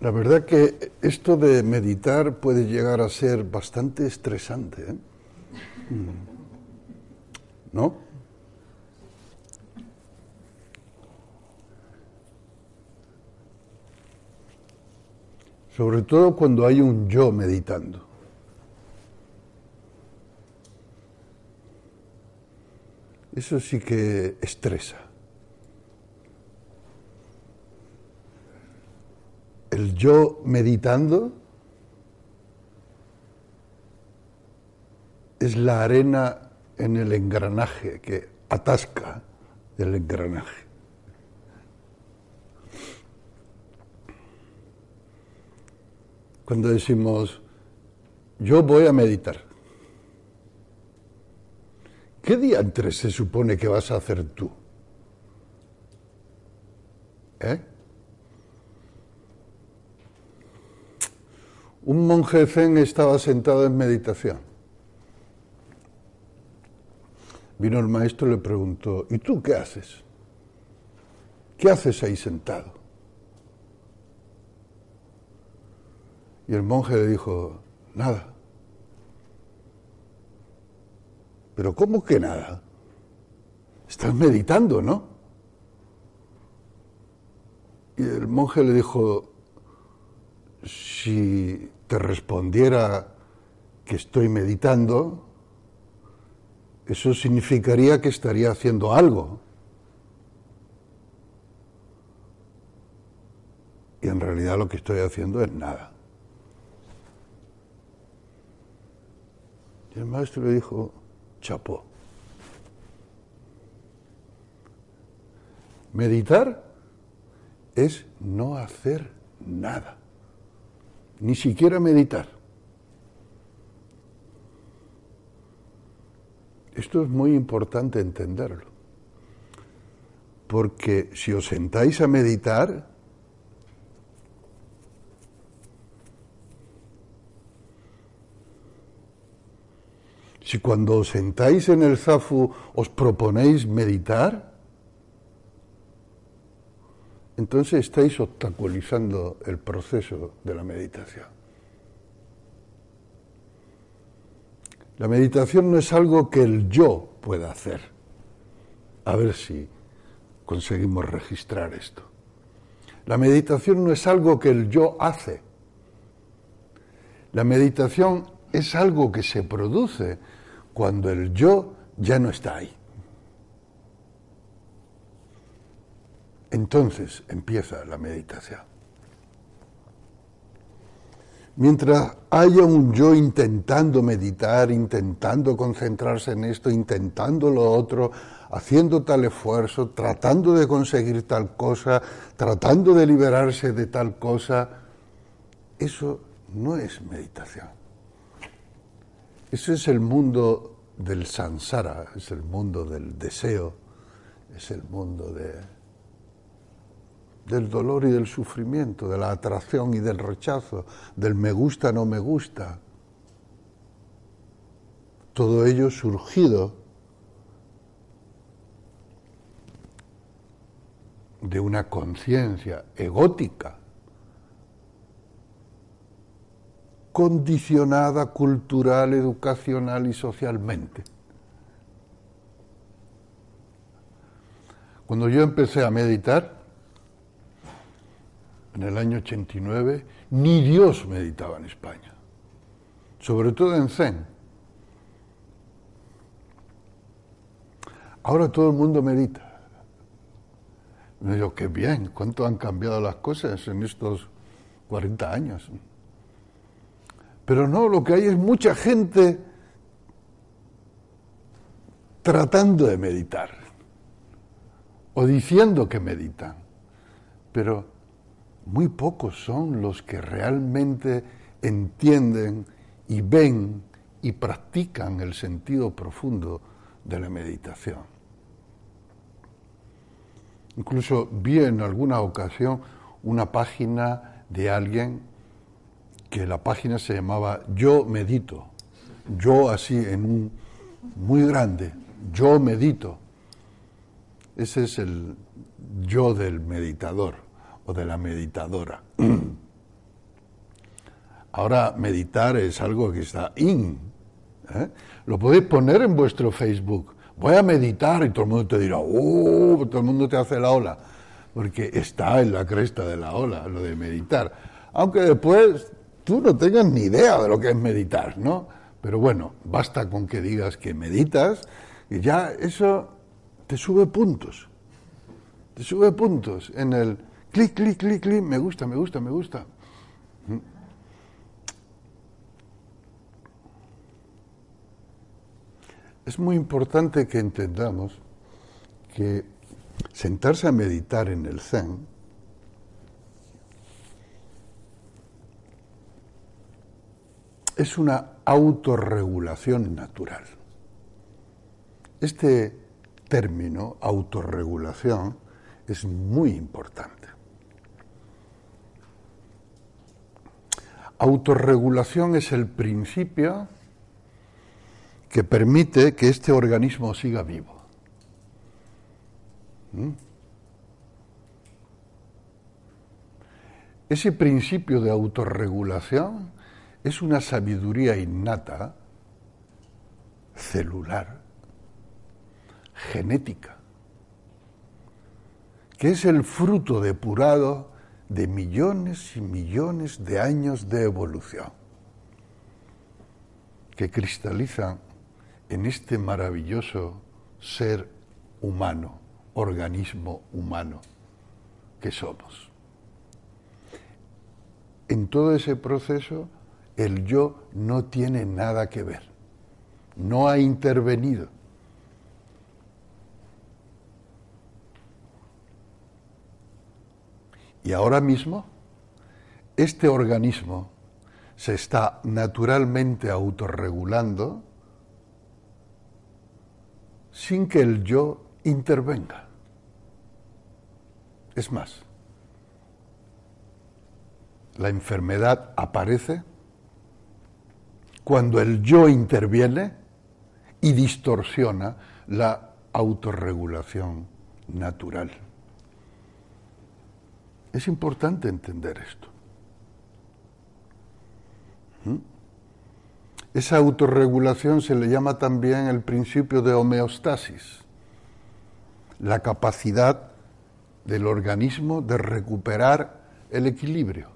La verdad que esto de meditar puede llegar a ser bastante estresante, ¿eh? ¿no? Sobre todo cuando hay un yo meditando. Eso sí que estresa. El yo meditando es la arena en el engranaje que atasca el engranaje. Cuando decimos, yo voy a meditar, ¿qué día entre se supone que vas a hacer tú? ¿Eh? Un monje zen estaba sentado en meditación. Vino el maestro y le preguntó, ¿y tú qué haces? ¿Qué haces ahí sentado? Y el monje le dijo, nada. Pero ¿cómo que nada? Estás meditando, ¿no? Y el monje le dijo, si te respondiera que estoy meditando, eso significaría que estaría haciendo algo. Y en realidad lo que estoy haciendo es nada. Y el maestro le dijo, chapó. Meditar es no hacer nada ni siquiera meditar. Esto es muy importante entenderlo, porque si os sentáis a meditar, si cuando os sentáis en el zafu os proponéis meditar, entonces estáis obstaculizando el proceso de la meditación. La meditación no es algo que el yo pueda hacer. A ver si conseguimos registrar esto. La meditación no es algo que el yo hace. La meditación es algo que se produce cuando el yo ya no está ahí. Entonces empieza la meditación. Mientras haya un yo intentando meditar, intentando concentrarse en esto, intentando lo otro, haciendo tal esfuerzo, tratando de conseguir tal cosa, tratando de liberarse de tal cosa, eso no es meditación. Eso es el mundo del samsara, es el mundo del deseo, es el mundo de, del dolor y del sufrimiento, de la atracción y del rechazo, del me gusta, no me gusta. Todo ello surgido de una conciencia egótica, condicionada cultural, educacional y socialmente. Cuando yo empecé a meditar, en el año 89, ni Dios meditaba en España, sobre todo en Zen. Ahora todo el mundo medita. Me digo, qué bien, cuánto han cambiado las cosas en estos 40 años. Pero no, lo que hay es mucha gente tratando de meditar o diciendo que meditan, pero muy pocos son los que realmente entienden y ven y practican el sentido profundo de la meditación. Incluso vi en alguna ocasión una página de alguien que la página se llamaba Yo medito. Yo así en un muy grande, yo medito. Ese es el yo del meditador o de la meditadora. Ahora meditar es algo que está in. ¿eh? Lo podéis poner en vuestro Facebook. Voy a meditar y todo el mundo te dirá, ¡oh! Todo el mundo te hace la ola. Porque está en la cresta de la ola, lo de meditar. Aunque después tú no tengas ni idea de lo que es meditar, ¿no? Pero bueno, basta con que digas que meditas y ya eso te sube puntos. Te sube puntos en el clic, clic, clic, clic, me gusta, me gusta, me gusta. Es muy importante que entendamos que sentarse a meditar en el Zen es una autorregulación natural. Este término, autorregulación, es muy importante. Autorregulación es el principio que permite que este organismo siga vivo. ¿Mm? Ese principio de autorregulación es una sabiduría innata, celular, genética, que es el fruto depurado de millones y millones de años de evolución, que cristalizan en este maravilloso ser humano, organismo humano que somos. En todo ese proceso, el yo no tiene nada que ver, no ha intervenido. Y ahora mismo, este organismo se está naturalmente autorregulando sin que el yo intervenga. Es más, la enfermedad aparece cuando el yo interviene y distorsiona la autorregulación natural. Es importante entender esto. ¿Mm? Esa autorregulación se le llama también el principio de homeostasis, la capacidad del organismo de recuperar el equilibrio.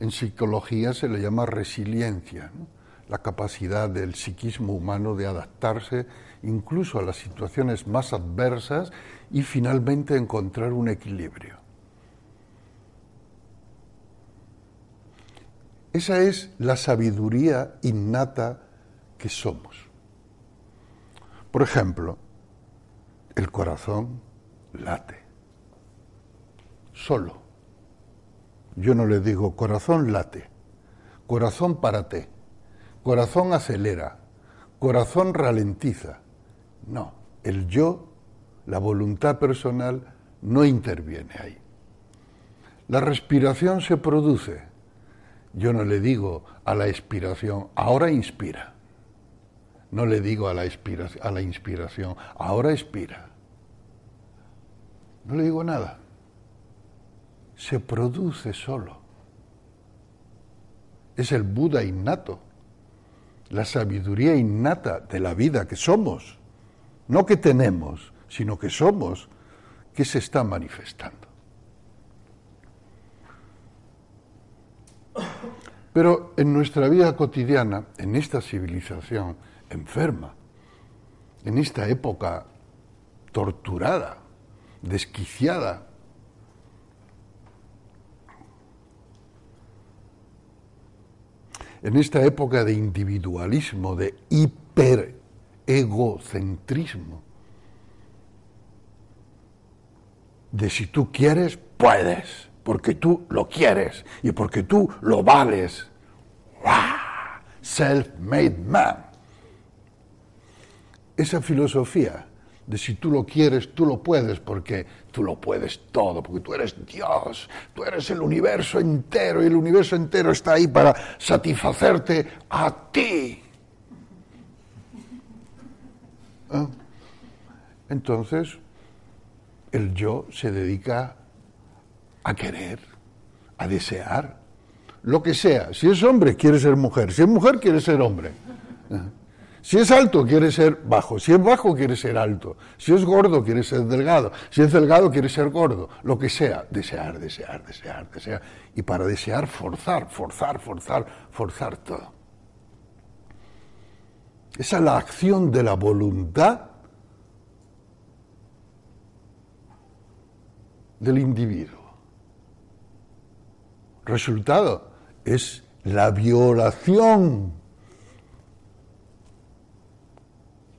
En psicología se le llama resiliencia, la capacidad del psiquismo humano de adaptarse incluso a las situaciones más adversas y finalmente encontrar un equilibrio. Esa es la sabiduría innata que somos. Por ejemplo, el corazón late, solo. Yo no le digo corazón late, corazón párate, corazón acelera, corazón ralentiza. No, el yo, la voluntad personal, no interviene ahí. La respiración se produce yo no le digo a la expiración, ahora inspira. No le digo a la, inspiración, a la inspiración, ahora expira. No le digo nada. Se produce solo. Es el Buda innato, la sabiduría innata de la vida que somos, no que tenemos, sino que somos, que se está manifestando. Pero en nuestra vida cotidiana, en esta civilización enferma, en esta época torturada, desquiciada, en esta época de individualismo, de hiperegocentrismo, de si tú quieres, puedes porque tú lo quieres y porque tú lo vales. Self-made man. Esa filosofía de si tú lo quieres, tú lo puedes, porque tú lo puedes todo, porque tú eres Dios, tú eres el universo entero y el universo entero está ahí para satisfacerte a ti. ¿Ah? Entonces, el yo se dedica a querer, a desear, lo que sea. Si es hombre, quiere ser mujer. Si es mujer, quiere ser hombre. Si es alto, quiere ser bajo. Si es bajo, quiere ser alto. Si es gordo, quiere ser delgado. Si es delgado, quiere ser gordo. Lo que sea. Desear, desear, desear, desear. Y para desear, forzar, forzar, forzar, forzar todo. Esa es la acción de la voluntad del individuo. Resultado es la violación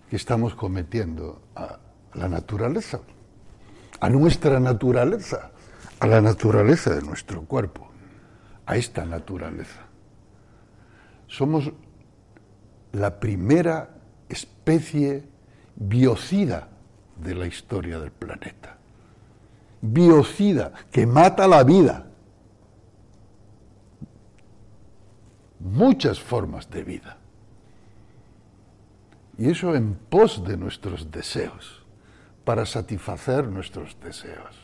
que estamos cometiendo a la naturaleza, a nuestra naturaleza, a la naturaleza de nuestro cuerpo, a esta naturaleza. Somos la primera especie biocida de la historia del planeta. Biocida, que mata la vida. Muchas formas de vida. Y eso en pos de nuestros deseos, para satisfacer nuestros deseos.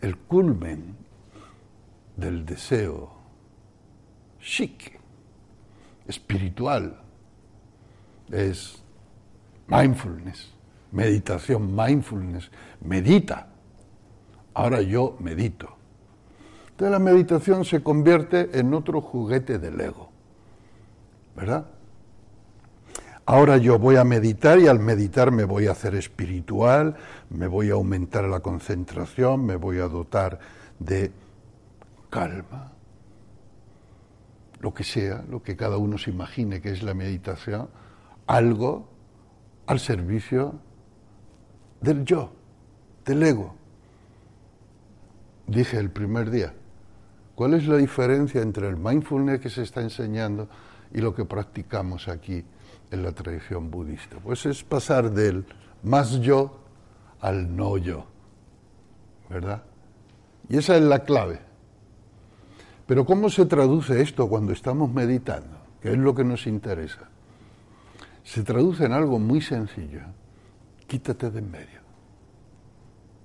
El culmen del deseo chic, espiritual, es mindfulness, meditación, mindfulness, medita. Ahora yo medito. Entonces la meditación se convierte en otro juguete del ego. ¿verdad? Ahora yo voy a meditar y al meditar me voy a hacer espiritual, me voy a aumentar la concentración, me voy a dotar de calma, lo que sea, lo que cada uno se imagine que es la meditación, algo al servicio del yo, del ego. Dije el primer día, ¿cuál es la diferencia entre el mindfulness que se está enseñando y lo que practicamos aquí en la tradición budista. Pues es pasar del más yo al no yo, ¿verdad? Y esa es la clave. Pero ¿cómo se traduce esto cuando estamos meditando? Que es lo que nos interesa. Se traduce en algo muy sencillo. Quítate de en medio.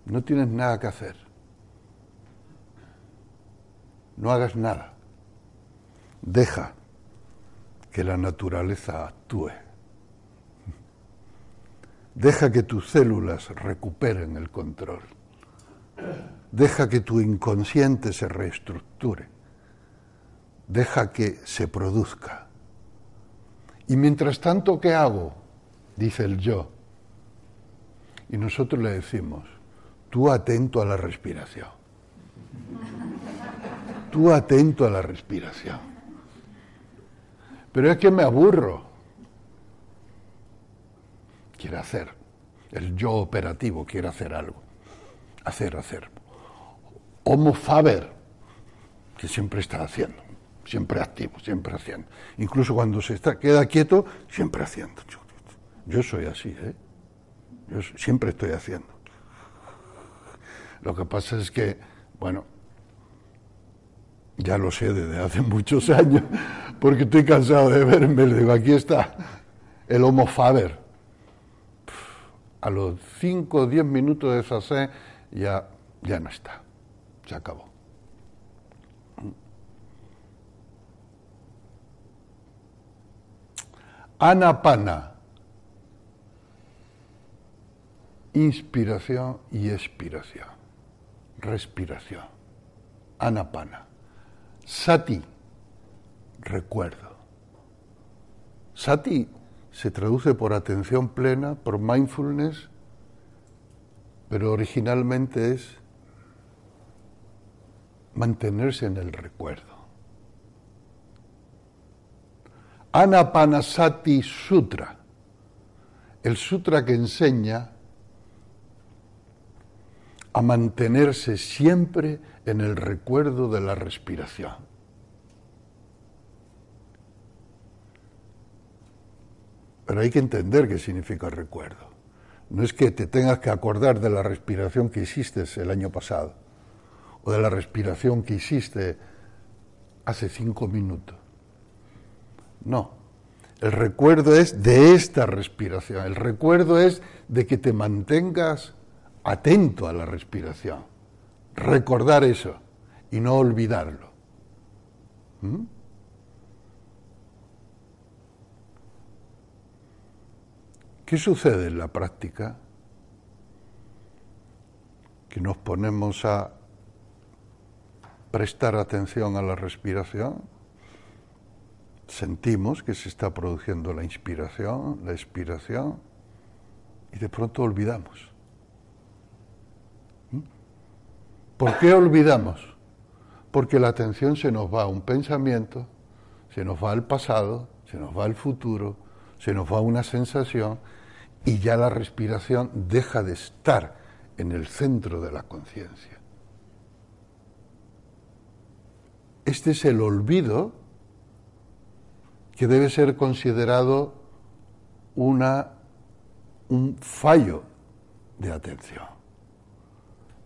No tienes nada que hacer. No hagas nada. Deja que la naturaleza actúe. Deja que tus células recuperen el control. Deja que tu inconsciente se reestructure. Deja que se produzca. Y mientras tanto, ¿qué hago? Dice el yo. Y nosotros le decimos, tú atento a la respiración. Tú atento a la respiración. Pero es que me aburro. Quiere hacer. El yo operativo quiere hacer algo. Hacer, hacer. Homo faber, que siempre está haciendo. Siempre activo, siempre haciendo. Incluso cuando se está, queda quieto, siempre haciendo. Yo soy así, ¿eh? Yo siempre estoy haciendo. Lo que pasa es que, bueno, ya lo sé desde hace muchos años, porque estoy cansado de verme. Le digo, aquí está el Homo Faber. A los 5 o 10 minutos de esa ya, ya no está. Se acabó. Anapana. Inspiración y expiración. Respiración. Anapana. Sati, recuerdo. Sati se traduce por atención plena, por mindfulness, pero originalmente es mantenerse en el recuerdo. Anapanasati Sutra, el sutra que enseña a mantenerse siempre en el recuerdo de la respiración. Pero hay que entender qué significa recuerdo. No es que te tengas que acordar de la respiración que hiciste el año pasado o de la respiración que hiciste hace cinco minutos. No, el recuerdo es de esta respiración, el recuerdo es de que te mantengas atento a la respiración recordar eso. y no olvidarlo. ¿Mm? ¿Qué sucede en la práctica? Que nos ponemos a prestar atención a la respiración, sentimos que se está produciendo la inspiración, la expiración, y de pronto olvidamos. ¿Mm? ¿Por qué olvidamos? Porque la atención se nos va a un pensamiento, se nos va al pasado, se nos va al futuro, se nos va a una sensación y ya la respiración deja de estar en el centro de la conciencia. Este es el olvido que debe ser considerado una, un fallo de atención.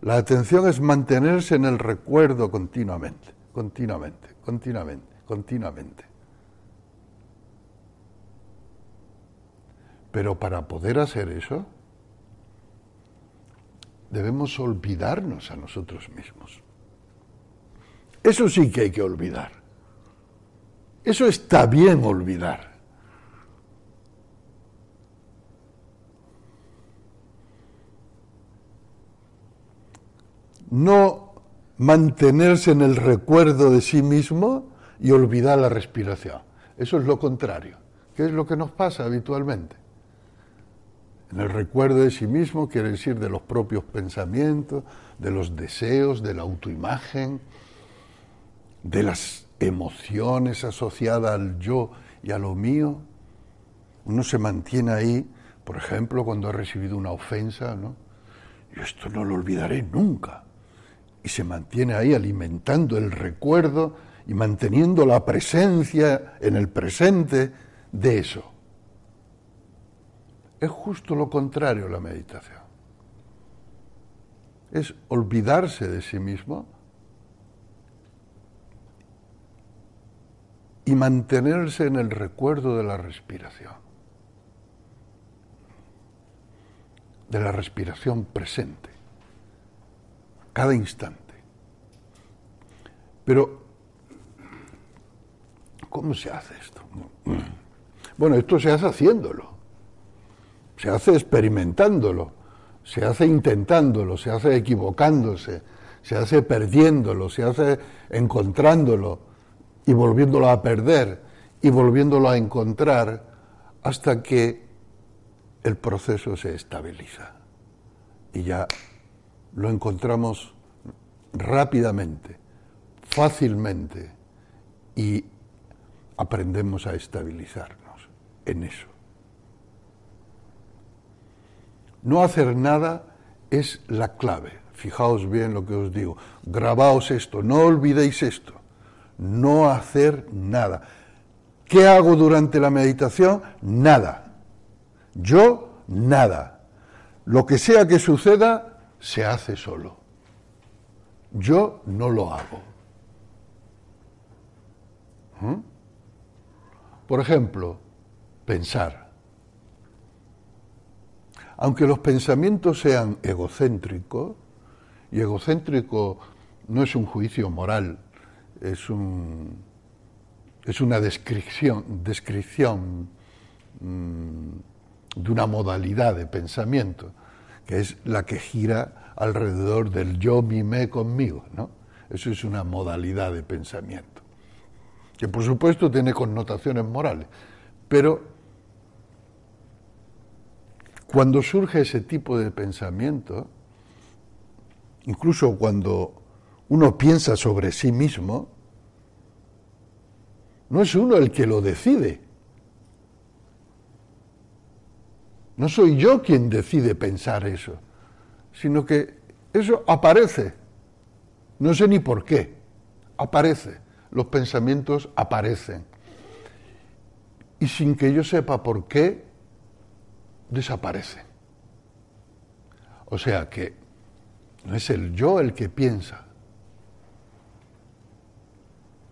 La atención es mantenerse en el recuerdo continuamente, continuamente, continuamente, continuamente. Pero para poder hacer eso, debemos olvidarnos a nosotros mismos. Eso sí que hay que olvidar. Eso está bien olvidar. No mantenerse en el recuerdo de sí mismo y olvidar la respiración. Eso es lo contrario. ¿Qué es lo que nos pasa habitualmente? En el recuerdo de sí mismo quiere decir de los propios pensamientos, de los deseos, de la autoimagen, de las emociones asociadas al yo y a lo mío. Uno se mantiene ahí, por ejemplo, cuando ha recibido una ofensa, ¿no? Yo esto no lo olvidaré nunca. Y se mantiene ahí alimentando el recuerdo y manteniendo la presencia en el presente de eso. Es justo lo contrario la meditación. Es olvidarse de sí mismo y mantenerse en el recuerdo de la respiración, de la respiración presente, cada instante. Pero, ¿cómo se hace esto? Bueno, esto se hace haciéndolo. Se hace experimentándolo, se hace intentándolo, se hace equivocándose, se hace perdiéndolo, se hace encontrándolo y volviéndolo a perder y volviéndolo a encontrar hasta que el proceso se estabiliza y ya lo encontramos rápidamente, fácilmente y aprendemos a estabilizarnos en eso. No hacer nada es la clave. Fijaos bien lo que os digo. Grabaos esto, no olvidéis esto. No hacer nada. ¿Qué hago durante la meditación? Nada. Yo, nada. Lo que sea que suceda, se hace solo. Yo no lo hago. ¿Mm? Por ejemplo, pensar aunque los pensamientos sean egocéntricos, y egocéntrico no es un juicio moral, es, un, es una descripción, descripción mm, de una modalidad de pensamiento, que es la que gira alrededor del yo mime conmigo, ¿no? Eso es una modalidad de pensamiento, que por supuesto tiene connotaciones morales, pero cuando surge ese tipo de pensamiento, incluso cuando uno piensa sobre sí mismo, no es uno el que lo decide. No soy yo quien decide pensar eso, sino que eso aparece. No sé ni por qué. Aparece. Los pensamientos aparecen. Y sin que yo sepa por qué, desaparece. O sea que no es el yo el que piensa.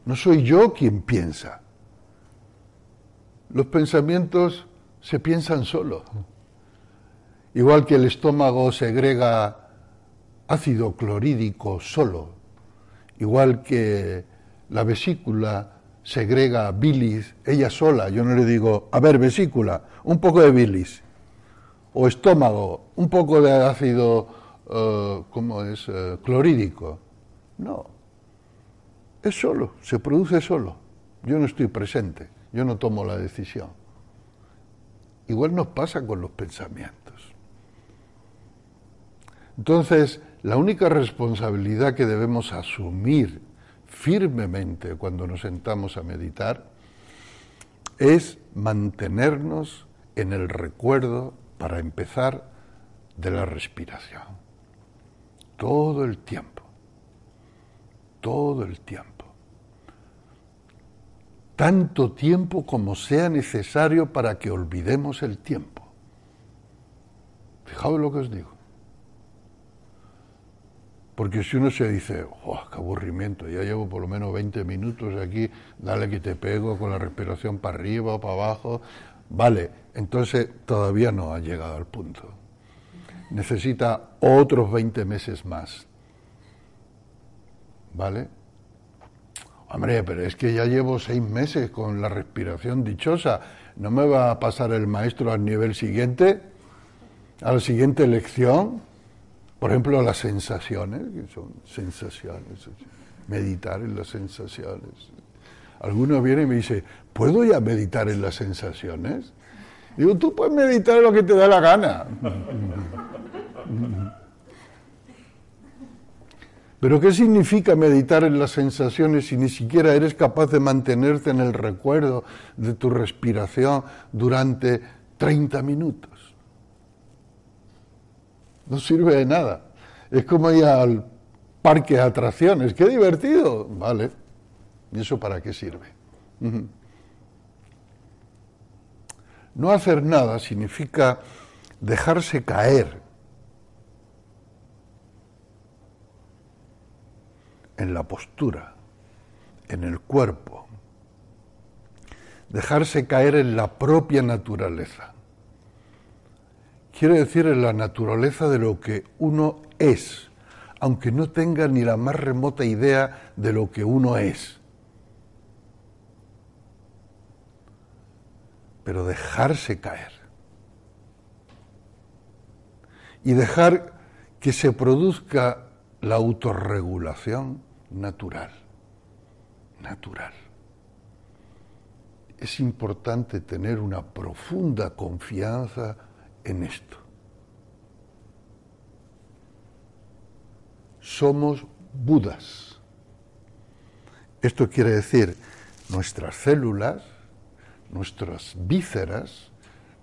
No soy yo quien piensa. Los pensamientos se piensan solo. Igual que el estómago segrega ácido clorhídrico solo igual que la vesícula segrega bilis ella sola, yo no le digo, a ver, vesícula, un poco de bilis, o estómago, un poco de ácido, uh, ¿cómo es?, uh, clorhídrico. No, es solo, se produce solo. Yo no estoy presente, yo no tomo la decisión. Igual nos pasa con los pensamientos. Entonces, la única responsabilidad que debemos asumir firmemente cuando nos sentamos a meditar es mantenernos en el recuerdo, para empezar, de la respiración. Todo el tiempo. Todo el tiempo. Tanto tiempo como sea necesario para que olvidemos el tiempo. Fijaos lo que os digo. Porque si uno se dice, oh, qué aburrimiento, ya llevo por lo menos 20 minutos aquí, dale que te pego con la respiración para arriba o para abajo, vale, entonces todavía no ha llegado al punto. Necesita otros 20 meses más. ¿Vale? Hombre, pero es que ya llevo seis meses con la respiración dichosa. ¿No me va a pasar el maestro al nivel siguiente? ¿A la siguiente lección? Por ejemplo, las sensaciones, que son sensaciones, meditar en las sensaciones. Alguno viene y me dice, ¿puedo ya meditar en las sensaciones? Digo, tú puedes meditar en lo que te da la gana. Pero ¿qué significa meditar en las sensaciones si ni siquiera eres capaz de mantenerte en el recuerdo de tu respiración durante 30 minutos? No sirve de nada. Es como ir al parque de atracciones, qué divertido, vale. ¿Y eso para qué sirve? No hacer nada significa dejarse caer en la postura, en el cuerpo, dejarse caer en la propia naturaleza quiere decir en la naturaleza de lo que uno es, aunque no tenga ni la más remota idea de lo que uno es. Pero dejarse caer y dejar que se produzca la autorregulación natural, natural. Es importante tener una profunda confianza en esto. Somos Budas. Esto quiere decir nuestras células, nuestras vísceras,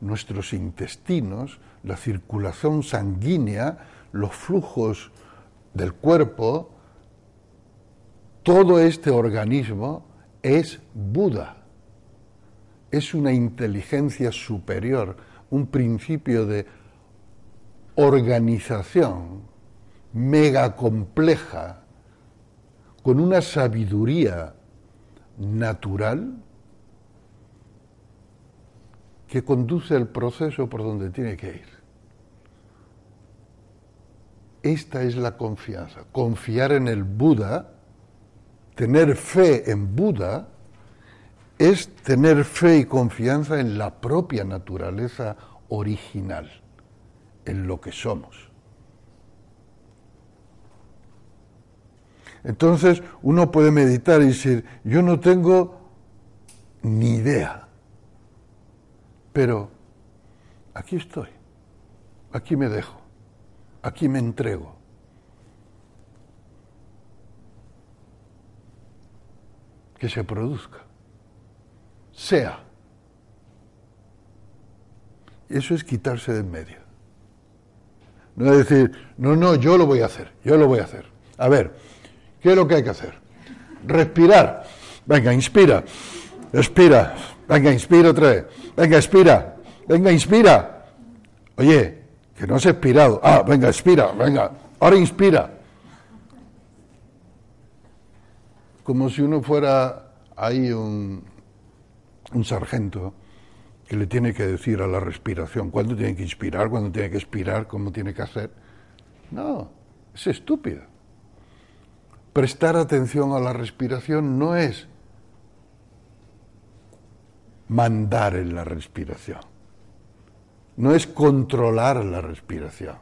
nuestros intestinos, la circulación sanguínea, los flujos del cuerpo, todo este organismo es Buda, es una inteligencia superior un principio de organización mega compleja, con una sabiduría natural que conduce el proceso por donde tiene que ir. Esta es la confianza. Confiar en el Buda, tener fe en Buda, es tener fe y confianza en la propia naturaleza original, en lo que somos. Entonces uno puede meditar y decir, yo no tengo ni idea, pero aquí estoy, aquí me dejo, aquí me entrego. Que se produzca sea. Eso es quitarse de en medio. No es decir, no, no, yo lo voy a hacer, yo lo voy a hacer. A ver, ¿qué es lo que hay que hacer? Respirar. Venga, inspira. Expira. Venga, inspira otra vez. Venga, expira. Venga, inspira. Oye, que no has expirado. Ah, venga, expira. Venga, ahora inspira. Como si uno fuera ahí un, un sargento que le tiene que decir a la respiración cuándo tiene que inspirar, cuándo tiene que expirar, cómo tiene que hacer. No, es estúpido. prestar atención a la respiración no es mandar en la respiración, no es controlar la respiración,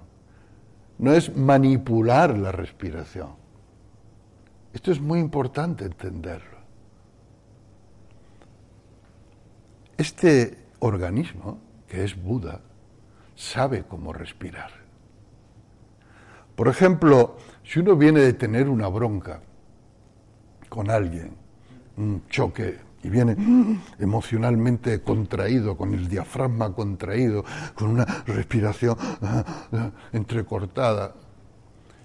no es manipular la respiración. Esto es muy importante entenderlo. Este organismo, que es Buda, sabe cómo respirar. Por ejemplo, si uno viene de tener una bronca con alguien, un choque, y viene emocionalmente contraído, con el diafragma contraído, con una respiración ah, ah, entrecortada,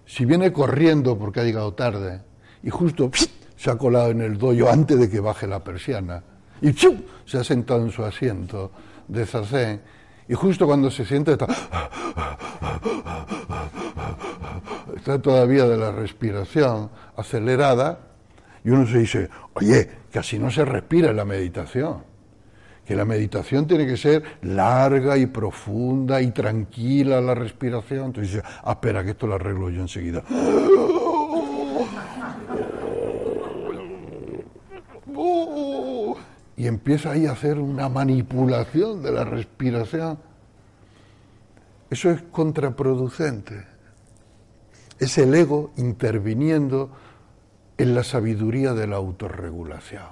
si viene corriendo porque ha llegado tarde y justo se ha colado en el doyo antes de que baje la persiana y se ha sentado en su asiento de zazen y justo cuando se siente está, está todavía de la respiración acelerada y uno se dice, oye, que así no se respira la meditación, que la meditación tiene que ser larga y profunda y tranquila la respiración. Entonces dice, ah, espera, que esto lo arreglo yo enseguida. Y empieza ahí a hacer una manipulación de la respiración. Eso es contraproducente. Es el ego interviniendo en la sabiduría de la autorregulación.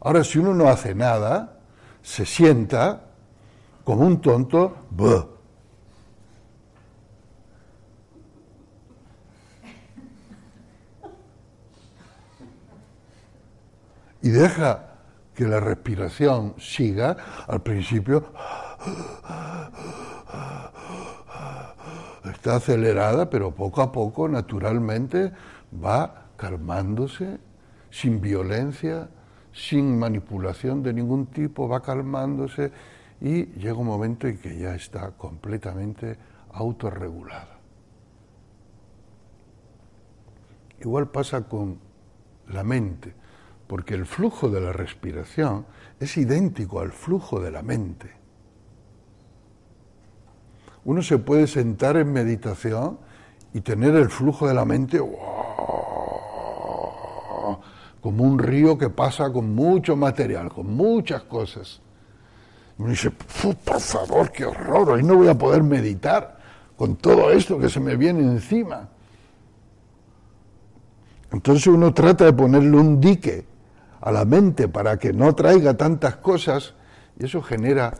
Ahora, si uno no hace nada, se sienta como un tonto, y deja que la respiración siga, al principio está acelerada, pero poco a poco, naturalmente, va calmándose, sin violencia, sin manipulación de ningún tipo, va calmándose y llega un momento en que ya está completamente autorregulada. Igual pasa con la mente porque el flujo de la respiración es idéntico al flujo de la mente. Uno se puede sentar en meditación y tener el flujo de la mente como un río que pasa con mucho material, con muchas cosas. Uno dice, por favor, qué horror, hoy no voy a poder meditar con todo esto que se me viene encima. Entonces uno trata de ponerle un dique a la mente para que no traiga tantas cosas y eso genera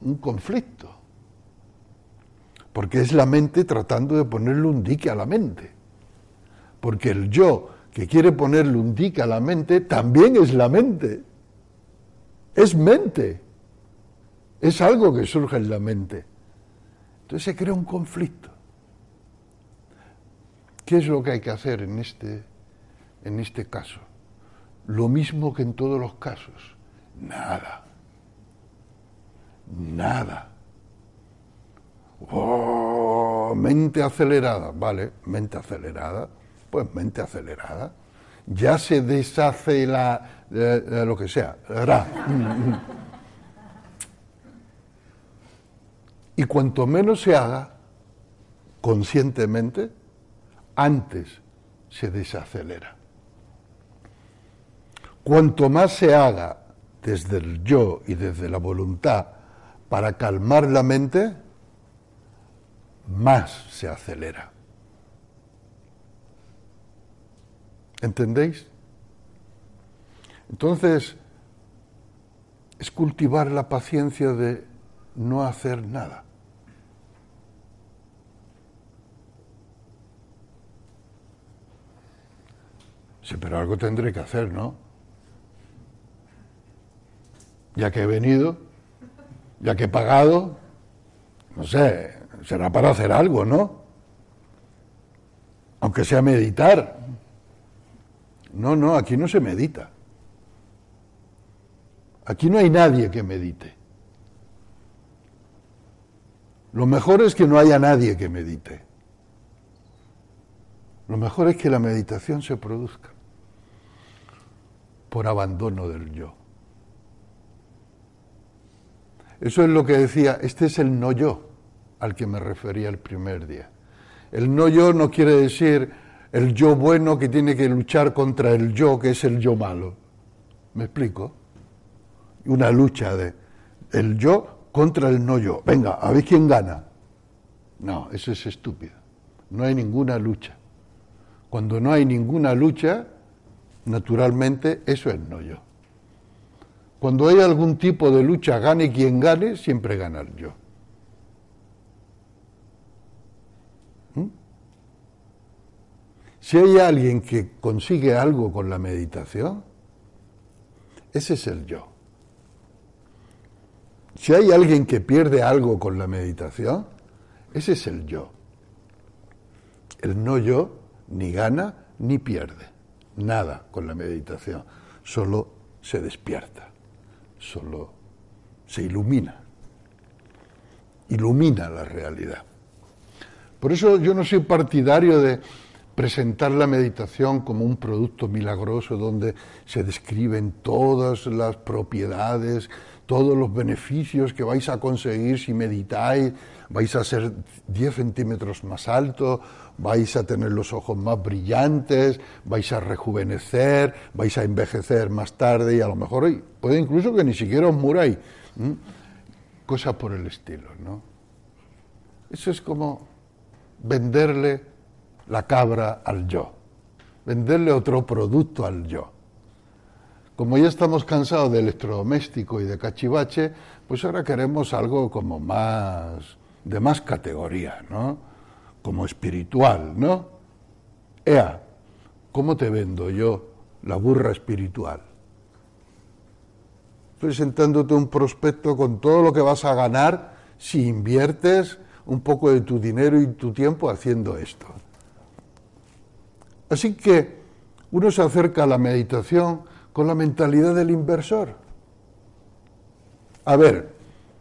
un conflicto. Porque es la mente tratando de ponerle un dique a la mente. Porque el yo que quiere ponerle un dique a la mente también es la mente. Es mente. Es algo que surge en la mente. Entonces se crea un conflicto. ¿Qué es lo que hay que hacer en este, en este caso? Lo mismo que en todos los casos. Nada. Nada. Oh, mente acelerada. Vale, mente acelerada. Pues mente acelerada. Ya se deshace la, lo que sea. Y cuanto menos se haga conscientemente, antes se desacelera. Cuanto más se haga desde el yo y desde la voluntad para calmar la mente, más se acelera. ¿Entendéis? Entonces, es cultivar la paciencia de no hacer nada. Sí, pero algo tendré que hacer, ¿no? Ya que he venido, ya que he pagado, no sé, será para hacer algo, ¿no? Aunque sea meditar. No, no, aquí no se medita. Aquí no hay nadie que medite. Lo mejor es que no haya nadie que medite. Lo mejor es que la meditación se produzca por abandono del yo. Eso es lo que decía, este es el no yo al que me refería el primer día. El no yo no quiere decir el yo bueno que tiene que luchar contra el yo que es el yo malo. ¿Me explico? Una lucha de el yo contra el no yo. Venga, a ver quién gana. No, eso es estúpido. No hay ninguna lucha. Cuando no hay ninguna lucha, naturalmente eso es no yo. Cuando hay algún tipo de lucha, gane quien gane, siempre gana el yo. ¿Mm? Si hay alguien que consigue algo con la meditación, ese es el yo. Si hay alguien que pierde algo con la meditación, ese es el yo. El no yo ni gana ni pierde nada con la meditación, solo se despierta, solo se ilumina, ilumina la realidad. Por eso yo no soy partidario de presentar la meditación como un producto milagroso donde se describen todas las propiedades, todos los beneficios que vais a conseguir si meditáis, vais a ser 10 centímetros más alto, vais a tener los ojos más brillantes, vais a rejuvenecer, vais a envejecer más tarde y a lo mejor puede incluso que ni siquiera os muráis. Cosa por el estilo, ¿no? Eso es como venderle la cabra al yo, venderle otro producto al yo. Como ya estamos cansados de electrodoméstico y de cachivache, pues ahora queremos algo como más, de más categoría, ¿no? Como espiritual, ¿no? Ea, ¿cómo te vendo yo la burra espiritual? Presentándote un prospecto con todo lo que vas a ganar si inviertes un poco de tu dinero y tu tiempo haciendo esto. Así que uno se acerca a la meditación con la mentalidad del inversor. A ver,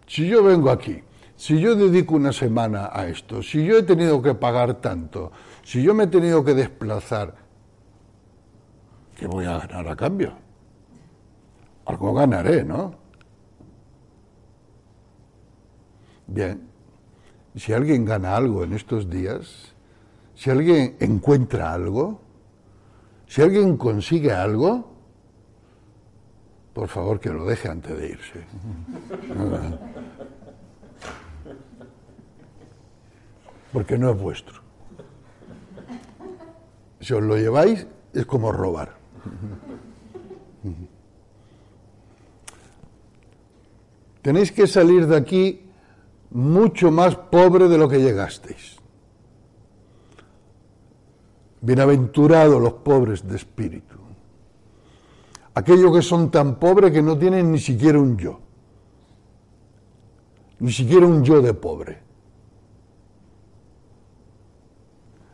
si yo vengo aquí, si yo dedico una semana a esto, si yo he tenido que pagar tanto, si yo me he tenido que desplazar, ¿qué voy a ganar a cambio? Algo ganaré, ¿no? Bien, si alguien gana algo en estos días, si alguien encuentra algo, si alguien consigue algo, por favor que lo deje antes de irse. Porque no es vuestro. Si os lo lleváis, es como robar. Tenéis que salir de aquí mucho más pobre de lo que llegasteis. Bienaventurados los pobres de espíritu. Aquellos que son tan pobres que no tienen ni siquiera un yo. Ni siquiera un yo de pobre.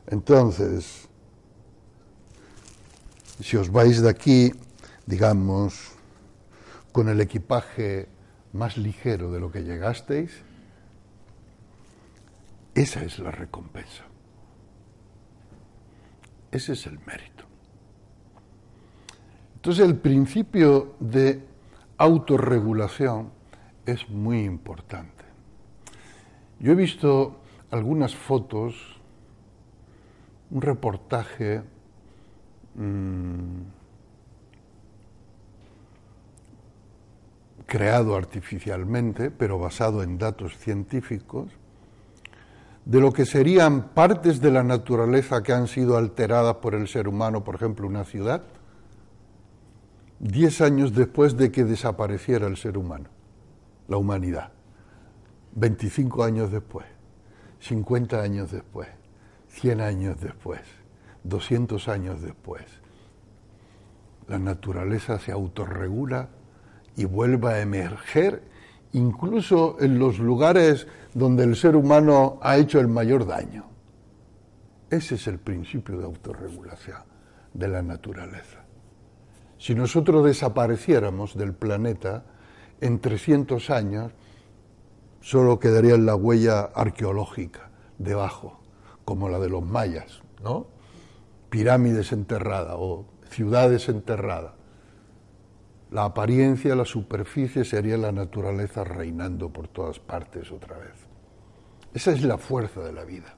Entonces, si os vais de aquí, digamos, con el equipaje más ligero de lo que llegasteis, esa es la recompensa. Ese es el mérito. Entonces el principio de autorregulación es muy importante. Yo he visto algunas fotos, un reportaje mm, creado artificialmente, pero basado en datos científicos, de lo que serían partes de la naturaleza que han sido alteradas por el ser humano, por ejemplo, una ciudad, diez años después de que desapareciera el ser humano, la humanidad, 25 años después, 50 años después, 100 años después, 200 años después. La naturaleza se autorregula y vuelve a emerger incluso en los lugares donde el ser humano ha hecho el mayor daño. Ese es el principio de autorregulación de la naturaleza. Si nosotros desapareciéramos del planeta, en 300 años solo quedaría la huella arqueológica debajo, como la de los mayas, ¿no? Pirámides enterradas o ciudades enterradas la apariencia, la superficie sería la naturaleza reinando por todas partes otra vez. Esa es la fuerza de la vida.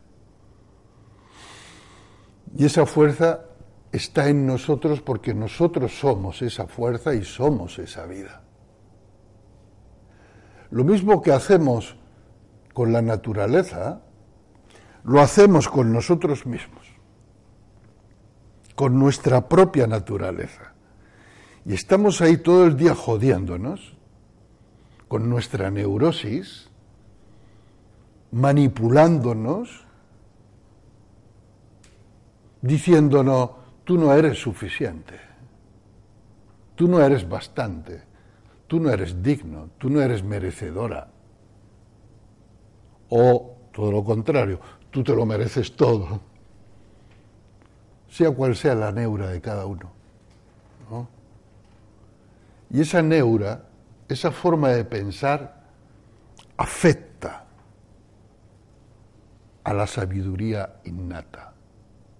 Y esa fuerza está en nosotros porque nosotros somos esa fuerza y somos esa vida. Lo mismo que hacemos con la naturaleza, lo hacemos con nosotros mismos, con nuestra propia naturaleza. Y estamos ahí todo el día jodiéndonos con nuestra neurosis, manipulándonos, diciéndonos, tú no eres suficiente, tú no eres bastante, tú no eres digno, tú no eres merecedora. O todo lo contrario, tú te lo mereces todo, sea cual sea la neura de cada uno. Y esa neura, esa forma de pensar, afecta a la sabiduría innata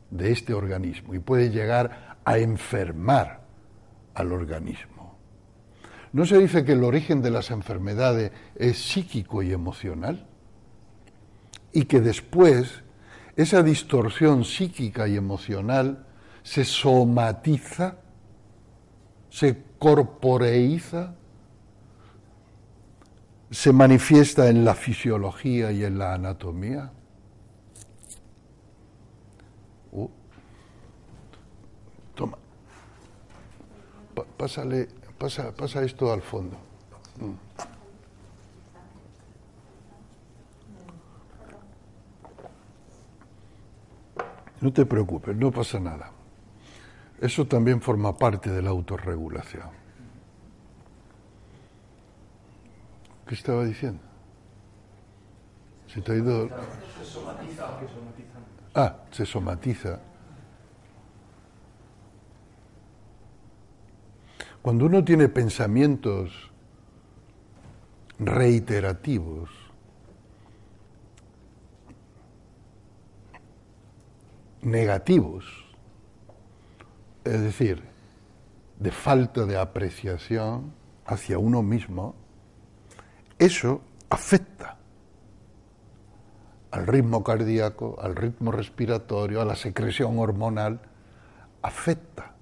de este organismo y puede llegar a enfermar al organismo. ¿No se dice que el origen de las enfermedades es psíquico y emocional? Y que después esa distorsión psíquica y emocional se somatiza, se corporeiza, se manifiesta en la fisiología y en la anatomía. Toma. pásale, pasa, pasa esto al fondo. Mm. No te preocupes, no pasa nada. Eso también forma parte de la autorregulación. ¿Qué estaba diciendo? Se te. Ah, se somatiza. Cuando uno tiene pensamientos reiterativos, negativos, es decir, de falta de apreciación hacia uno mismo, eso afecta al ritmo cardíaco, al ritmo respiratorio, a la secreción hormonal, afecta.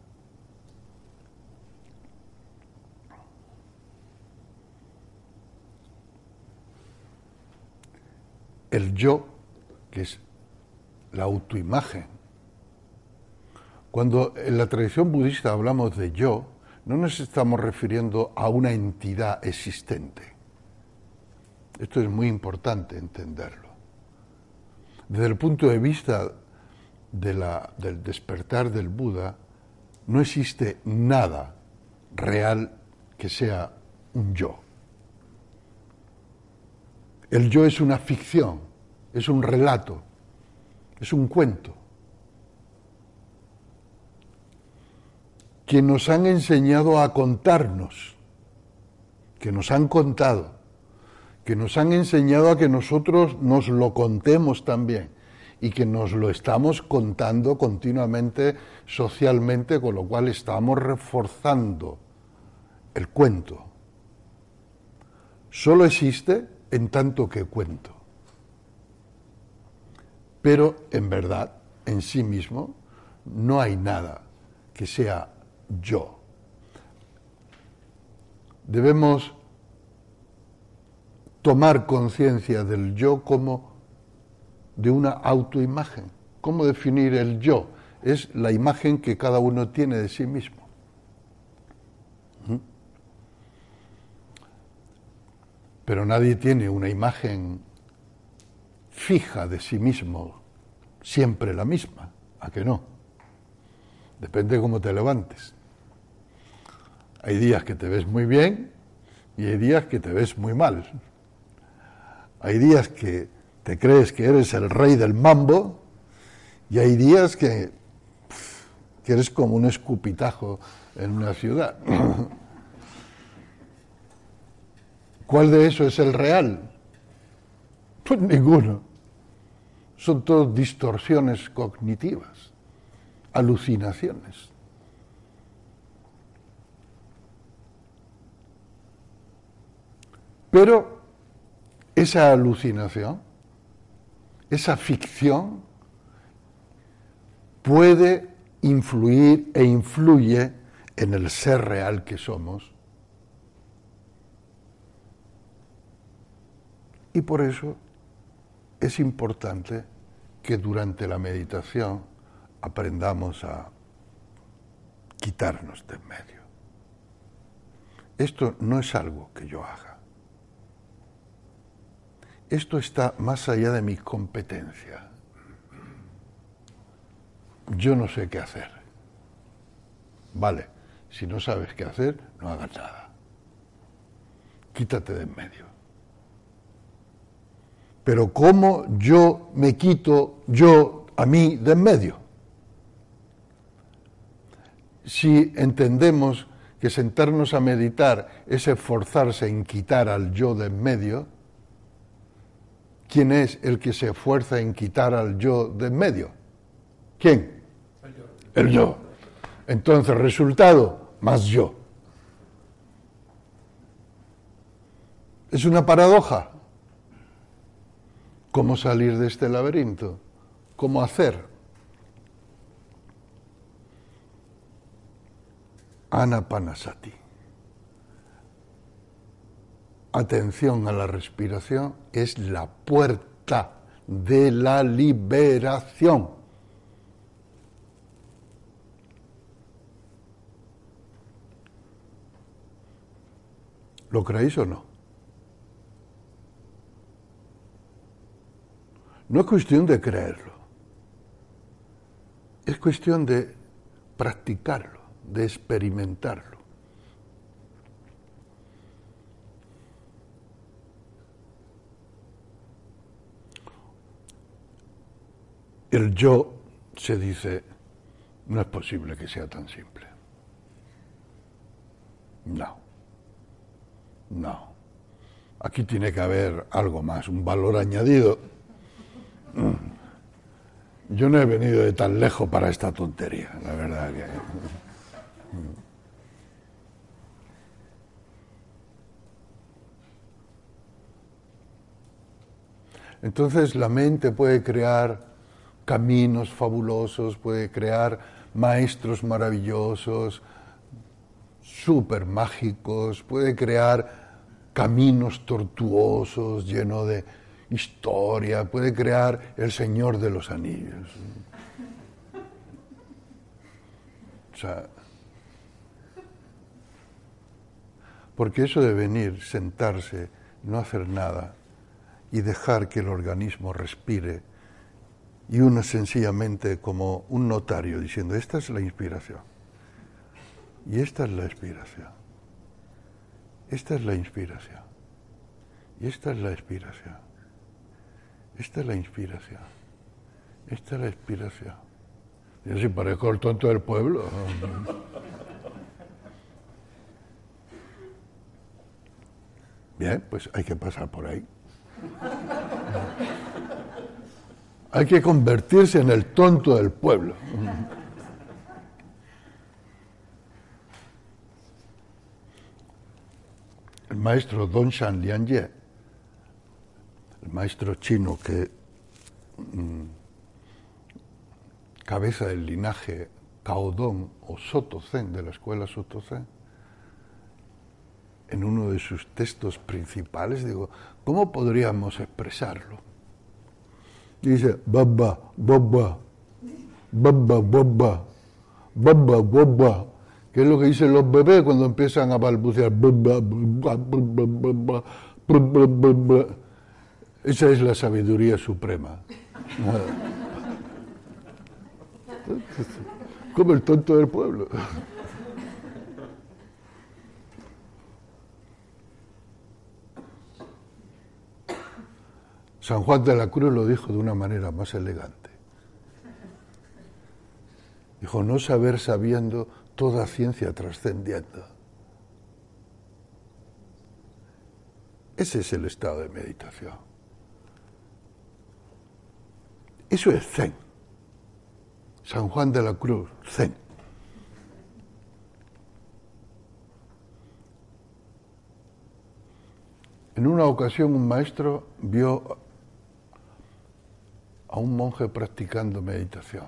El yo, que es la autoimagen. Cuando en la tradición budista hablamos de yo, no nos estamos refiriendo a una entidad existente. Esto es muy importante entenderlo. Desde el punto de vista del despertar del Buda, no existe nada real que sea un yo. El yo es una ficción, es un relato, es un cuento. Que nos han enseñado a contarnos, que nos han contado, que nos han enseñado a que nosotros nos lo contemos también y que nos lo estamos contando continuamente socialmente, con lo cual estamos reforzando el cuento. Solo existe en tanto que cuento pero en verdad, en sí mismo, no hay nada que sea yo. Debemos tomar conciencia del yo como de una autoimagen. ¿Cómo definir el yo? Es la imagen que cada uno tiene de sí mismo. Pero nadie tiene una imagen fija de sí mismo, siempre la misma, ¿a que no? Depende de cómo te levantes. Hay días que te ves muy bien y hay días que te ves muy mal. Hay días que te crees que eres el rey del mambo y hay días que, que eres como un escupitajo en una ciudad. ¿Cuál de eso es el real? Pues ninguno. Son todas distorsiones cognitivas, alucinaciones. Pero esa alucinación, esa ficción, puede influir e influye en el ser real que somos. Y por eso es importante que durante la meditación aprendamos a quitarnos de en medio. Esto no es algo que yo haga. Esto está más allá de mi competencia. Yo no sé qué hacer. Vale, si no sabes qué hacer, no hagas nada. Quítate de en medio. Pero ¿cómo yo me quito yo a mí de en medio? Si entendemos que sentarnos a meditar es esforzarse en quitar al yo de en medio, ¿quién es el que se esfuerza en quitar al yo de en medio? ¿Quién? El yo. El yo. Entonces, resultado, más yo. ¿Es una paradoja? ¿Cómo salir de este laberinto? ¿Cómo hacer? Anapanasati. Atención a la respiración es la puerta de la liberación. ¿Lo creéis o no? No es cuestión de creerlo, es cuestión de practicarlo, de experimentarlo. El yo se dice, no es posible que sea tan simple. No, no. Aquí tiene que haber algo más, un valor añadido yo no he venido de tan lejos para esta tontería, la verdad que. Entonces la mente puede crear caminos fabulosos, puede crear maestros maravillosos, súper mágicos, puede crear caminos tortuosos llenos de historia, puede crear el Señor de los Anillos. O sea, porque eso de venir, sentarse, no hacer nada y dejar que el organismo respire y uno sencillamente como un notario diciendo, esta es la inspiración y esta es la expiración, esta es la inspiración y esta es la expiración. Esta es la inspiración. Esta es la inspiración. Yo si parezco el tonto del pueblo. Bien, pues hay que pasar por ahí. Hay que convertirse en el tonto del pueblo. El maestro Don Shan Lianye el maestro chino que mm, cabeza del linaje Caodón o Soto Zen de la escuela Soto Zen, en uno de sus textos principales, digo, ¿cómo podríamos expresarlo? dice, baba, baba, baba, baba, baba, baba, que es lo que dicen los bebés cuando empiezan a balbucear, baba, baba, baba, esa es la sabiduría suprema. Como el tonto del pueblo. San Juan de la Cruz lo dijo de una manera más elegante. Dijo, no saber sabiendo toda ciencia trascendiendo. Ese es el estado de meditación. Eso es Zen. San Juan de la Cruz, Zen. En una ocasión un maestro vio a un monje practicando meditación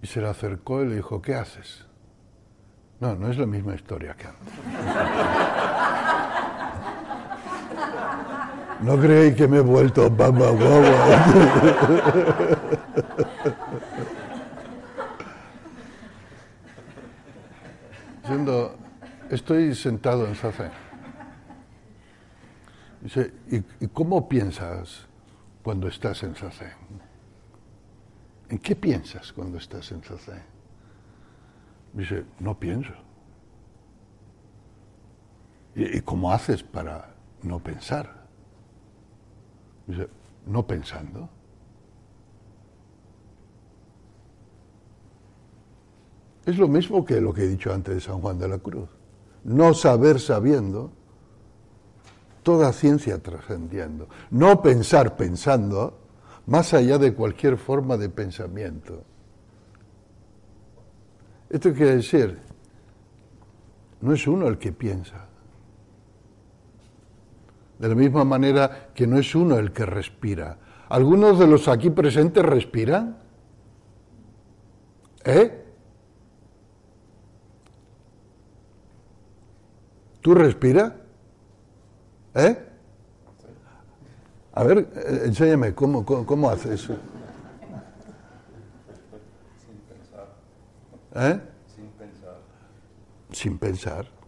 Y se le acercó y le dijo, ¿qué haces? No, no es la misma historia que antes. No creéis que me he vuelto bamba guagua. Diciendo, estoy sentado en Sacén. Dice, ¿y, cómo piensas cuando estás en Sacén? ¿En qué piensas cuando estás en Sacén? Dice, no pienso. ¿Y, cómo haces para no pensar? No pensando. Es lo mismo que lo que he dicho antes de San Juan de la Cruz. No saber sabiendo, toda ciencia trascendiendo. No pensar pensando, más allá de cualquier forma de pensamiento. Esto quiere decir, no es uno el que piensa. De la misma manera que no es uno el que respira. ¿Algunos de los aquí presentes respiran? ¿Eh? ¿Tú respiras? ¿Eh? A ver, eh, enséñame, ¿cómo, cómo, cómo haces eso? ¿Eh? Sin pensar. Sin pensar.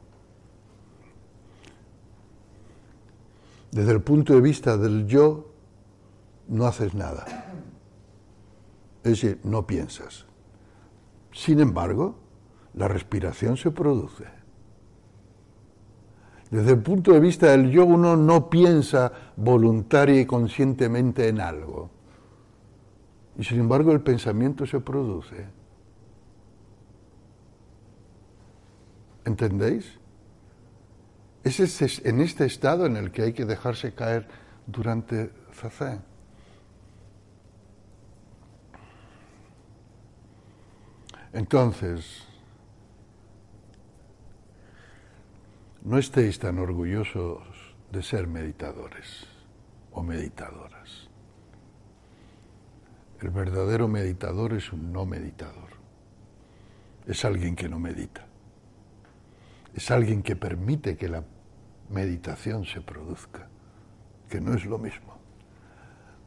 Desde el punto de vista del yo, no haces nada. Es decir, no piensas. Sin embargo, la respiración se produce. Desde el punto de vista del yo, uno no piensa voluntaria y conscientemente en algo. Y sin embargo, el pensamiento se produce. ¿Entendéis? Es en este estado en el que hay que dejarse caer durante Zafé. Entonces, no estéis tan orgullosos de ser meditadores o meditadoras. El verdadero meditador es un no meditador. Es alguien que no medita es alguien que permite que la meditación se produzca, que no es lo mismo.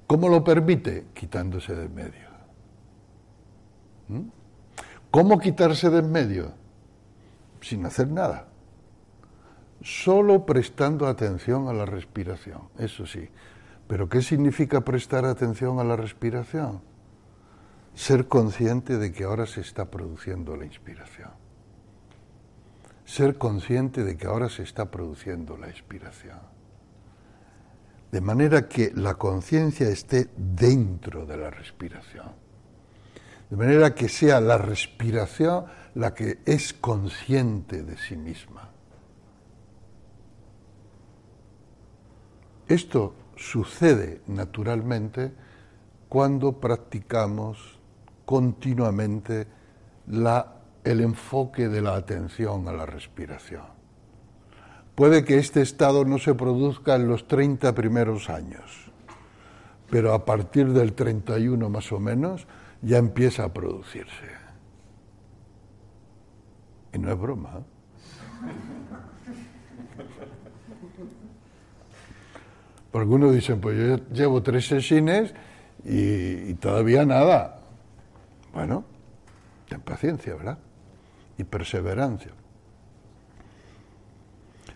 ¿Cómo lo permite? Quitándose de en medio. ¿Mm? ¿Cómo quitarse de en medio? Sin hacer nada. Solo prestando atención a la respiración, eso sí. Pero ¿qué significa prestar atención a la respiración? Ser consciente de que ahora se está produciendo la inspiración ser consciente de que ahora se está produciendo la expiración. De manera que la conciencia esté dentro de la respiración. De manera que sea la respiración la que es consciente de sí misma. Esto sucede naturalmente cuando practicamos continuamente la el enfoque de la atención a la respiración. Puede que este estado no se produzca en los 30 primeros años, pero a partir del 31 más o menos ya empieza a producirse. Y no es broma. ¿eh? algunos dicen, pues yo llevo tres sesiones y todavía nada. Bueno, ten paciencia, ¿verdad? Y perseverancia.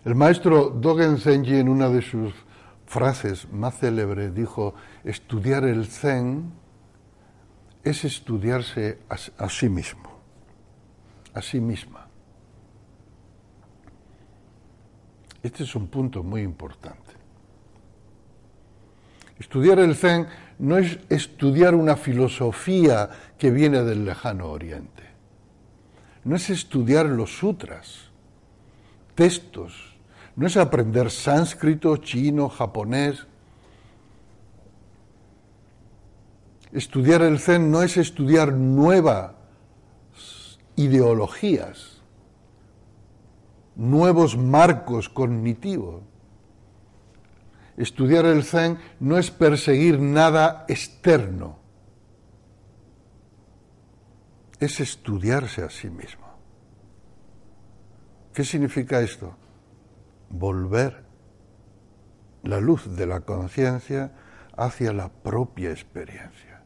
El maestro Dogen Zenji en una de sus frases más célebres dijo, estudiar el Zen es estudiarse a, sí mismo, a sí misma. Este es un punto muy importante. Estudiar el Zen no es estudiar una filosofía que viene del lejano oriente no es estudiar los sutras, textos, no es aprender sánscrito, chino, japonés. Estudiar el Zen no es estudiar nuevas ideologías, nuevos marcos cognitivos. Estudiar el Zen no es perseguir nada externo, es estudiarse a sí mismo. ¿Qué significa esto? Volver la luz de la conciencia hacia la propia experiencia.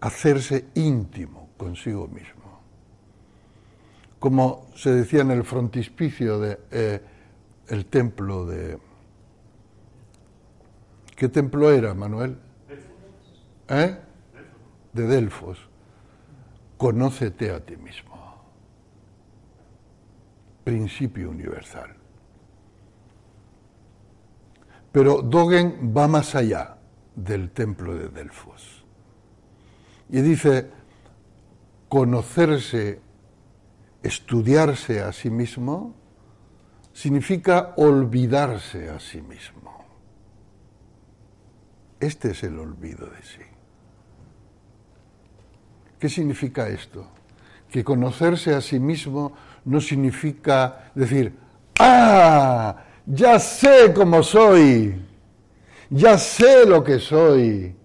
Hacerse íntimo consigo mismo. Como se decía en el frontispicio del de, eh, templo de... ¿Qué templo era, Manuel? ¿Eh? De Delfos. Conócete a ti mismo. Principio universal. Pero Dogen va más allá del templo de Delfos. Y dice, conocerse, estudiarse a sí mismo, significa olvidarse a sí mismo. Este es el olvido de sí. ¿Qué significa esto? Que conocerse a sí mismo no significa decir, ah, ya sé cómo soy, ya sé lo que soy.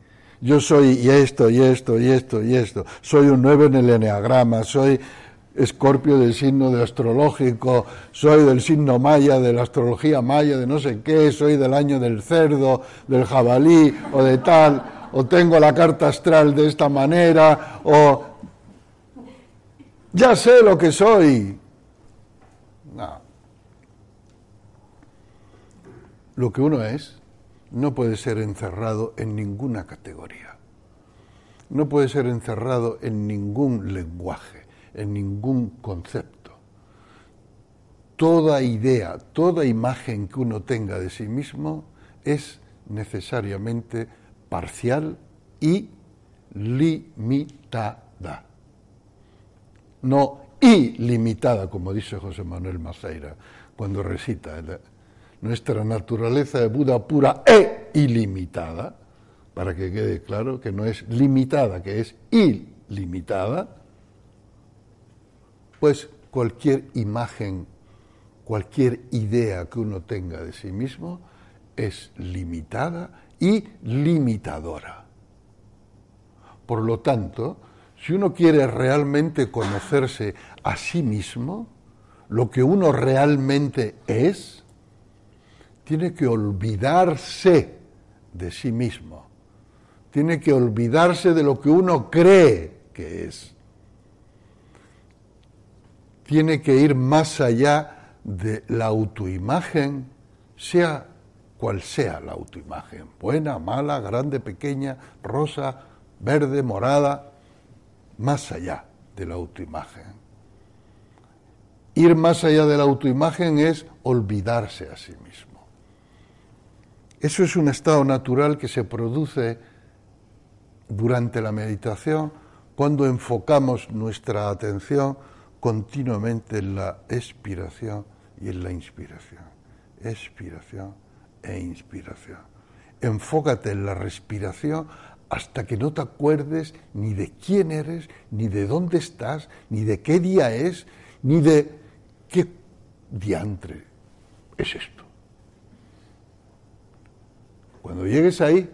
Yo soy y esto, y esto, y esto, y esto. Soy un 9 en el eneagrama, soy escorpio del signo de astrológico, soy del signo maya, de la astrología maya, de no sé qué, soy del año del cerdo, del jabalí o de tal, o tengo la carta astral de esta manera, o ya sé lo que soy. No. Lo que uno es no puede ser encerrado en ninguna categoría. No puede ser encerrado en ningún lenguaje, en ningún concepto. Toda idea, toda imagen que uno tenga de sí mismo es necesariamente parcial y limitada. No ilimitada, como dice José Manuel Maceira cuando recita nuestra naturaleza de Buda pura e ilimitada, para que quede claro que no es limitada, que es ilimitada, pues cualquier imagen, cualquier idea que uno tenga de sí mismo es limitada y limitadora. Por lo tanto, si uno quiere realmente conocerse a sí mismo, lo que uno realmente es, tiene que olvidarse de sí mismo, tiene que olvidarse de lo que uno cree que es, tiene que ir más allá de la autoimagen, sea cual sea la autoimagen, buena, mala, grande, pequeña, rosa, verde, morada, más allá de la autoimagen. Ir más allá de la autoimagen es olvidarse a sí mismo. Eso es un estado natural que se produce durante la meditación cuando enfocamos nuestra atención continuamente en la expiración y en la inspiración. Expiración e inspiración. Enfócate en la respiración hasta que no te acuerdes ni de quién eres, ni de dónde estás, ni de qué día es, ni de qué diantre es esto. Cuando llegues ahí,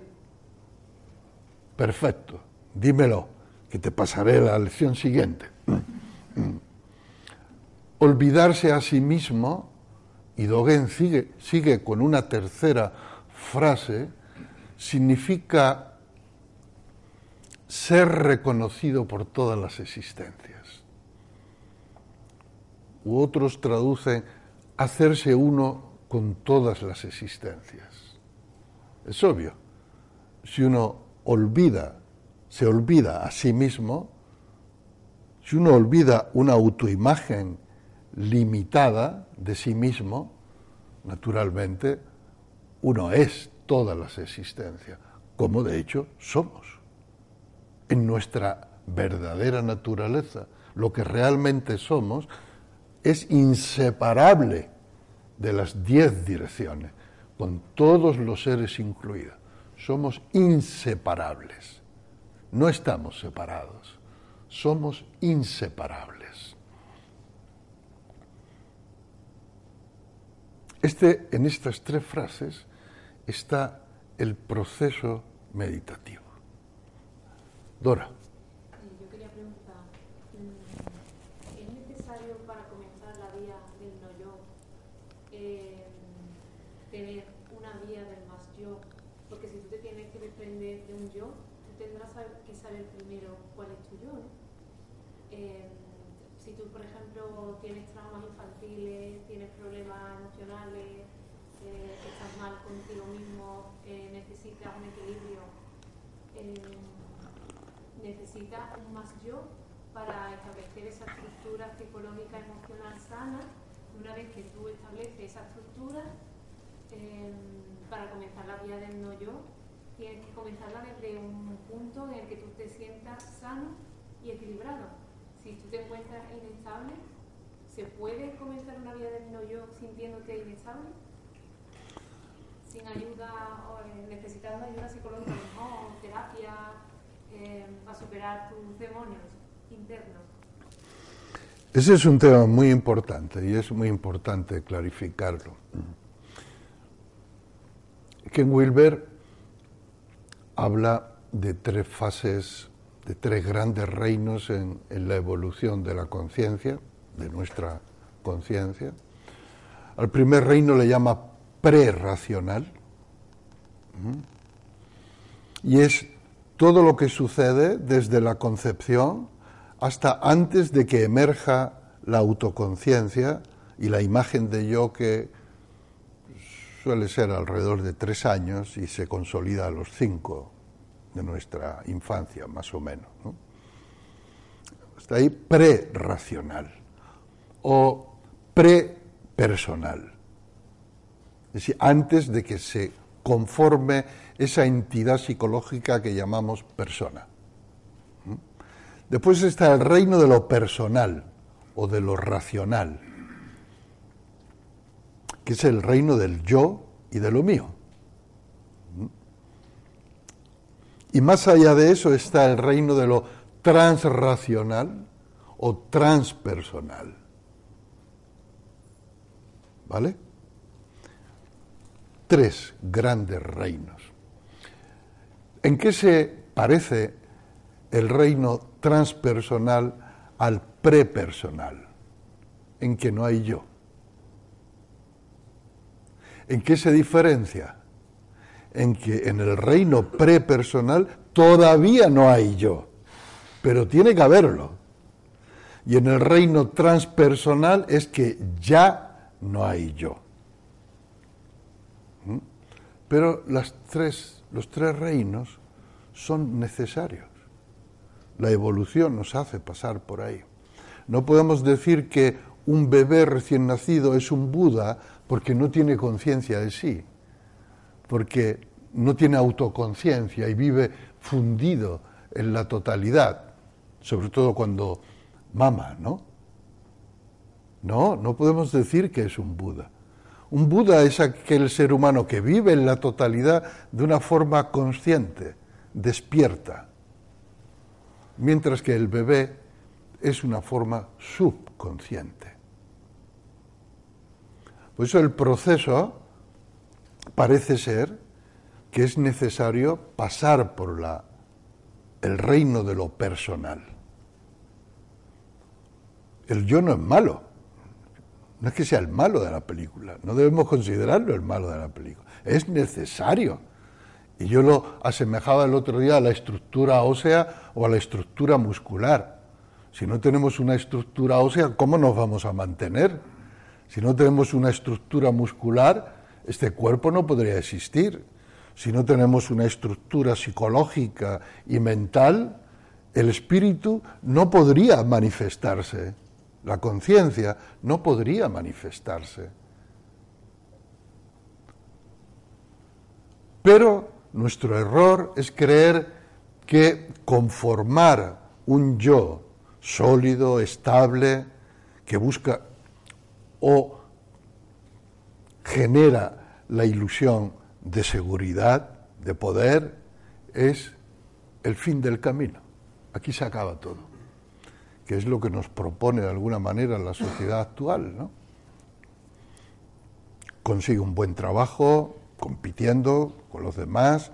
perfecto, dímelo, que te pasaré la lección siguiente. Olvidarse a sí mismo, y Dogen sigue, sigue con una tercera frase, significa ser reconocido por todas las existencias. U otros traducen hacerse uno con todas las existencias. Es obvio. Si uno olvida, se olvida a sí mismo, si uno olvida una autoimagen limitada de sí mismo, naturalmente uno es todas las existencias, como de hecho somos. En nuestra verdadera naturaleza, lo que realmente somos es inseparable de las diez direcciones con todos los seres incluidos. Somos inseparables. No estamos separados, somos inseparables. Este, en estas tres frases está el proceso meditativo. Dora. eh, tener una vía del más yo, porque si tú te tienes que desprender de un yo, tú tendrás que saber primero cuál es tu yo. Eh, si tú, por ejemplo, tienes traumas infantiles, tienes problemas emocionales, eh, estás mal contigo mismo, necesitas un equilibrio, necesitas un más yo para establecer esa estructura psicológica emocional sana. Una vez que tú estableces esa estructura, em, para comenzar la vía del no yo, tienes que comenzarla desde un punto en el que tú te sientas sano y equilibrado. Si tú te encuentras inestable, ¿se puede comenzar una vía del no yo sintiéndote inestable? Sin ayuda, o eh, necesitando ayuda psicológica, o terapia, eh, a superar tus demonios. Ese es un tema muy importante y es muy importante clarificarlo. Ken Wilber habla de tres fases, de tres grandes reinos en, la evolución de la conciencia, de nuestra conciencia. Al primer reino le llama prerracional y es todo lo que sucede desde la concepción hasta antes de que emerja la autoconciencia y la imagen de yo que suele ser alrededor de tres años y se consolida a los cinco de nuestra infancia, más o menos. Está ahí pre-racional o pre-personal. Es decir, antes de que se conforme esa entidad psicológica que llamamos persona. Después está el reino de lo personal o de lo racional, que es el reino del yo y de lo mío. Y más allá de eso está el reino de lo transracional o transpersonal. ¿Vale? Tres grandes reinos. ¿En qué se parece el reino transpersonal al prepersonal, en que no hay yo. ¿En qué se diferencia? En que en el reino prepersonal todavía no hay yo, pero tiene que haberlo. Y en el reino transpersonal es que ya no hay yo. Pero tres, los tres reinos son necesarios. La evolución nos hace pasar por ahí. No podemos decir que un bebé recién nacido es un Buda porque no tiene conciencia de sí, porque no tiene autoconciencia y vive fundido en la totalidad, sobre todo cuando mama, ¿no? No, no podemos decir que es un Buda. Un Buda es aquel ser humano que vive en la totalidad de una forma consciente, despierta mientras que el bebé es una forma subconsciente. Por eso el proceso parece ser que es necesario pasar por la, el reino de lo personal. El yo no es malo, no es que sea el malo de la película, no debemos considerarlo el malo de la película, es necesario y yo lo asemejaba el otro día a la estructura ósea o a la estructura muscular. Si no tenemos una estructura ósea, ¿cómo nos vamos a mantener? Si no tenemos una estructura muscular, este cuerpo no podría existir. Si no tenemos una estructura psicológica y mental, el espíritu no podría manifestarse. La conciencia no podría manifestarse. Pero nuestro error es creer que conformar un yo sólido, estable, que busca o genera la ilusión de seguridad, de poder, es el fin del camino. Aquí se acaba todo, es lo que nos propone de alguna manera la sociedad actual. ¿no? Consigue un buen trabajo, compitiendo con los demás,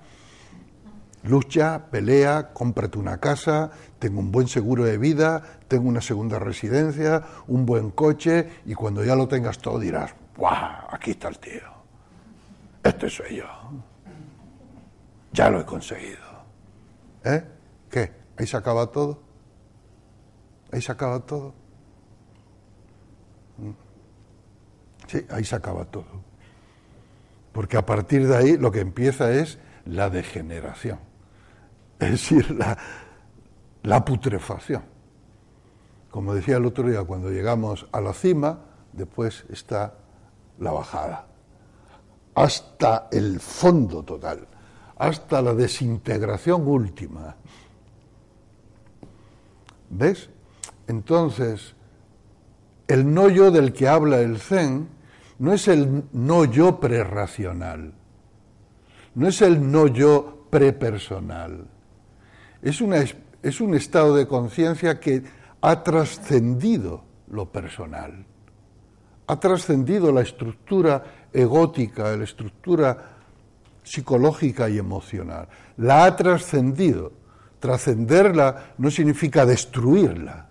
lucha, pelea, cómprate una casa, tengo un buen seguro de vida, tengo una segunda residencia, un buen coche y cuando ya lo tengas todo dirás, ¡guau! Aquí está el tío. Este soy yo. Ya lo he conseguido. ¿Eh? ¿Qué? ¿Ahí se acaba todo? ¿Ahí se acaba todo? ¿Mm? Sí, ahí se acaba todo. Porque a partir de ahí lo que empieza es la degeneración. Es decir, la, la putrefacción. Como decía el otro día, cuando llegamos a la cima, después está la bajada. Hasta el fondo total, hasta la desintegración última. ¿Ves? Entonces, el no yo del que habla el Zen no es el no yo prerracional, no es el no yo prepersonal, es, es un estado de conciencia que ha trascendido lo personal, ha trascendido la estructura egótica, la estructura psicológica y emocional, la ha trascendido. Trascenderla no significa destruirla,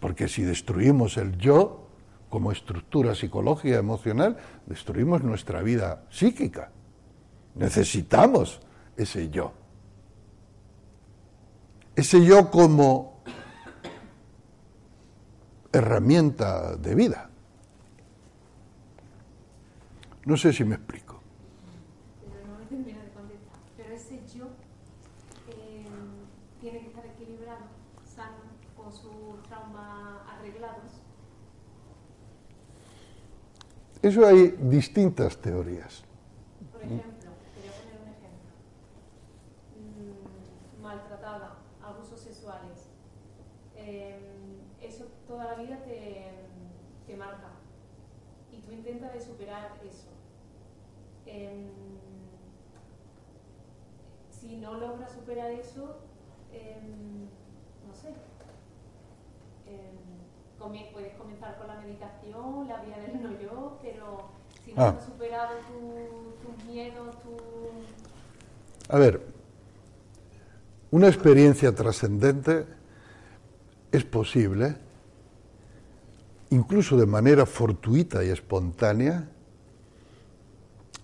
porque si destruimos el yo, como estructura psicológica emocional, destruimos nuestra vida psíquica. Necesitamos ese yo. Ese yo como herramienta de vida. No sé si me explico. Pero no me termina de contestar. Pero ese yo eh, tiene que estar equilibrado, sano, con sus traumas arreglados. Eso hay distintas teorías. Por ejemplo, quería poner un ejemplo. Mm, maltratada, abusos sexuales. Eh, eso toda la vida te, te marca. Y tú intentas de superar eso. Em, si no logras superar eso, em, no sé. em, comi- puedes comenzar con la meditación, la vía del no yo, pero si no Ah. has superado tu- tus miedos, tu... A ver, una experiencia trascendente es posible, incluso de manera fortuita y espontánea,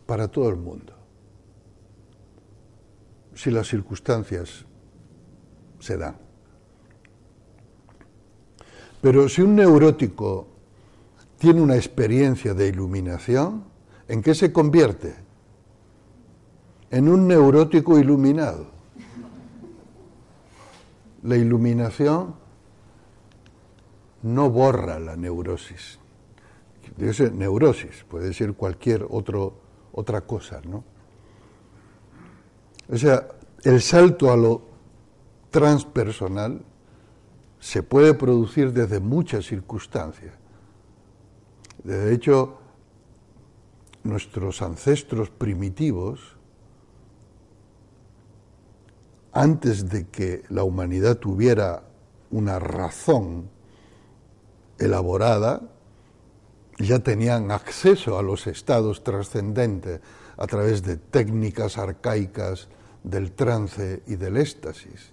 para todo el mundo, si las circunstancias se dan. Pero si un neurótico tiene una experiencia de iluminación, ¿en qué se convierte? en un neurótico iluminado. La iluminación no borra la neurosis. Neurosis, puede ser cualquier otra cosa, ¿no? O sea, el salto a lo transpersonal se puede producir desde muchas circunstancias. De hecho, nuestros ancestros primitivos, antes de que la humanidad tuviera una razón elaborada, ya tenían acceso a los estados trascendentes a través de técnicas arcaicas del trance y del éxtasis.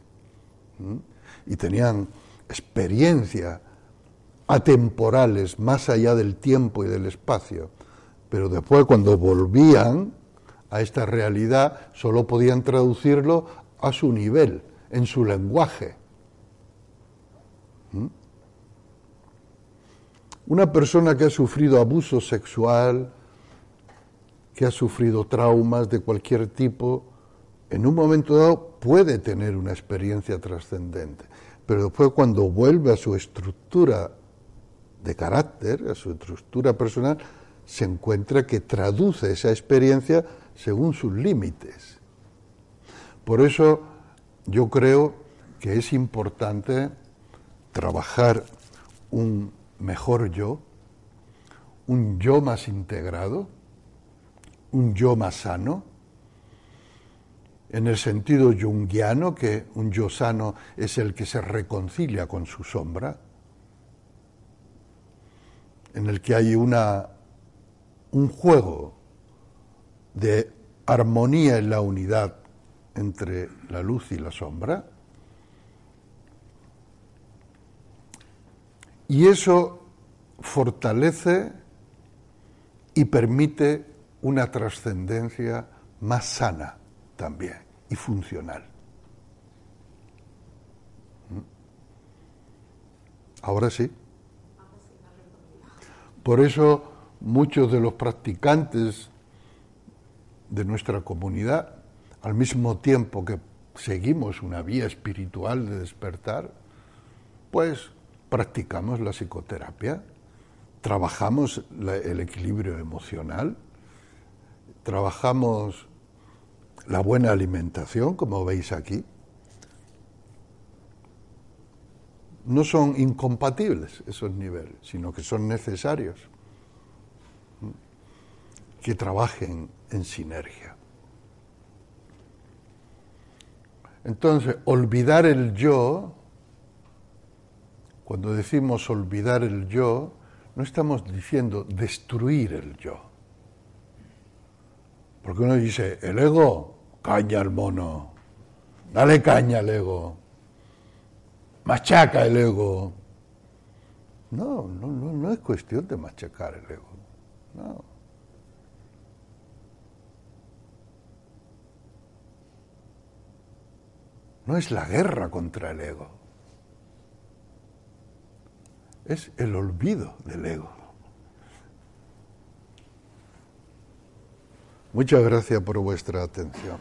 Y tenían experiencia atemporales más allá del tiempo y del espacio. Pero después cuando volvían a esta realidad solo podían traducirlo a su nivel, en su lenguaje. ¿Mm? Una persona que ha sufrido abuso sexual, que ha sufrido traumas de cualquier tipo, en un momento dado puede tener una experiencia trascendente, pero después cuando vuelve a su estructura de carácter, a su estructura personal, se encuentra que traduce esa experiencia según sus límites. Por eso yo creo que es importante trabajar un mejor yo, un yo más integrado, un yo más sano, en el sentido junguiano, que un yo sano es el que se reconcilia con su sombra, en el que hay una, un juego de armonía en la unidad entre la luz y la sombra. Y eso fortalece y permite una trascendencia más sana también y funcional. ¿Mm? Ahora sí. Por eso muchos de los practicantes de nuestra comunidad, al mismo tiempo que seguimos una vía espiritual de despertar, pues practicamos la psicoterapia, trabajamos el equilibrio emocional, trabajamos la buena alimentación, como veis aquí. No son incompatibles esos niveles, sino que son necesarios que trabajen en sinergia. Entonces, olvidar el yo, cuando decimos olvidar el yo, no estamos diciendo destruir el yo. Porque uno dice, el ego, caña al mono, dale caña al ego, machaca el ego. No, no, no, no es cuestión de machacar el ego. No. No es la guerra contra el ego. Es el olvido del ego. Muchas gracias por vuestra atención.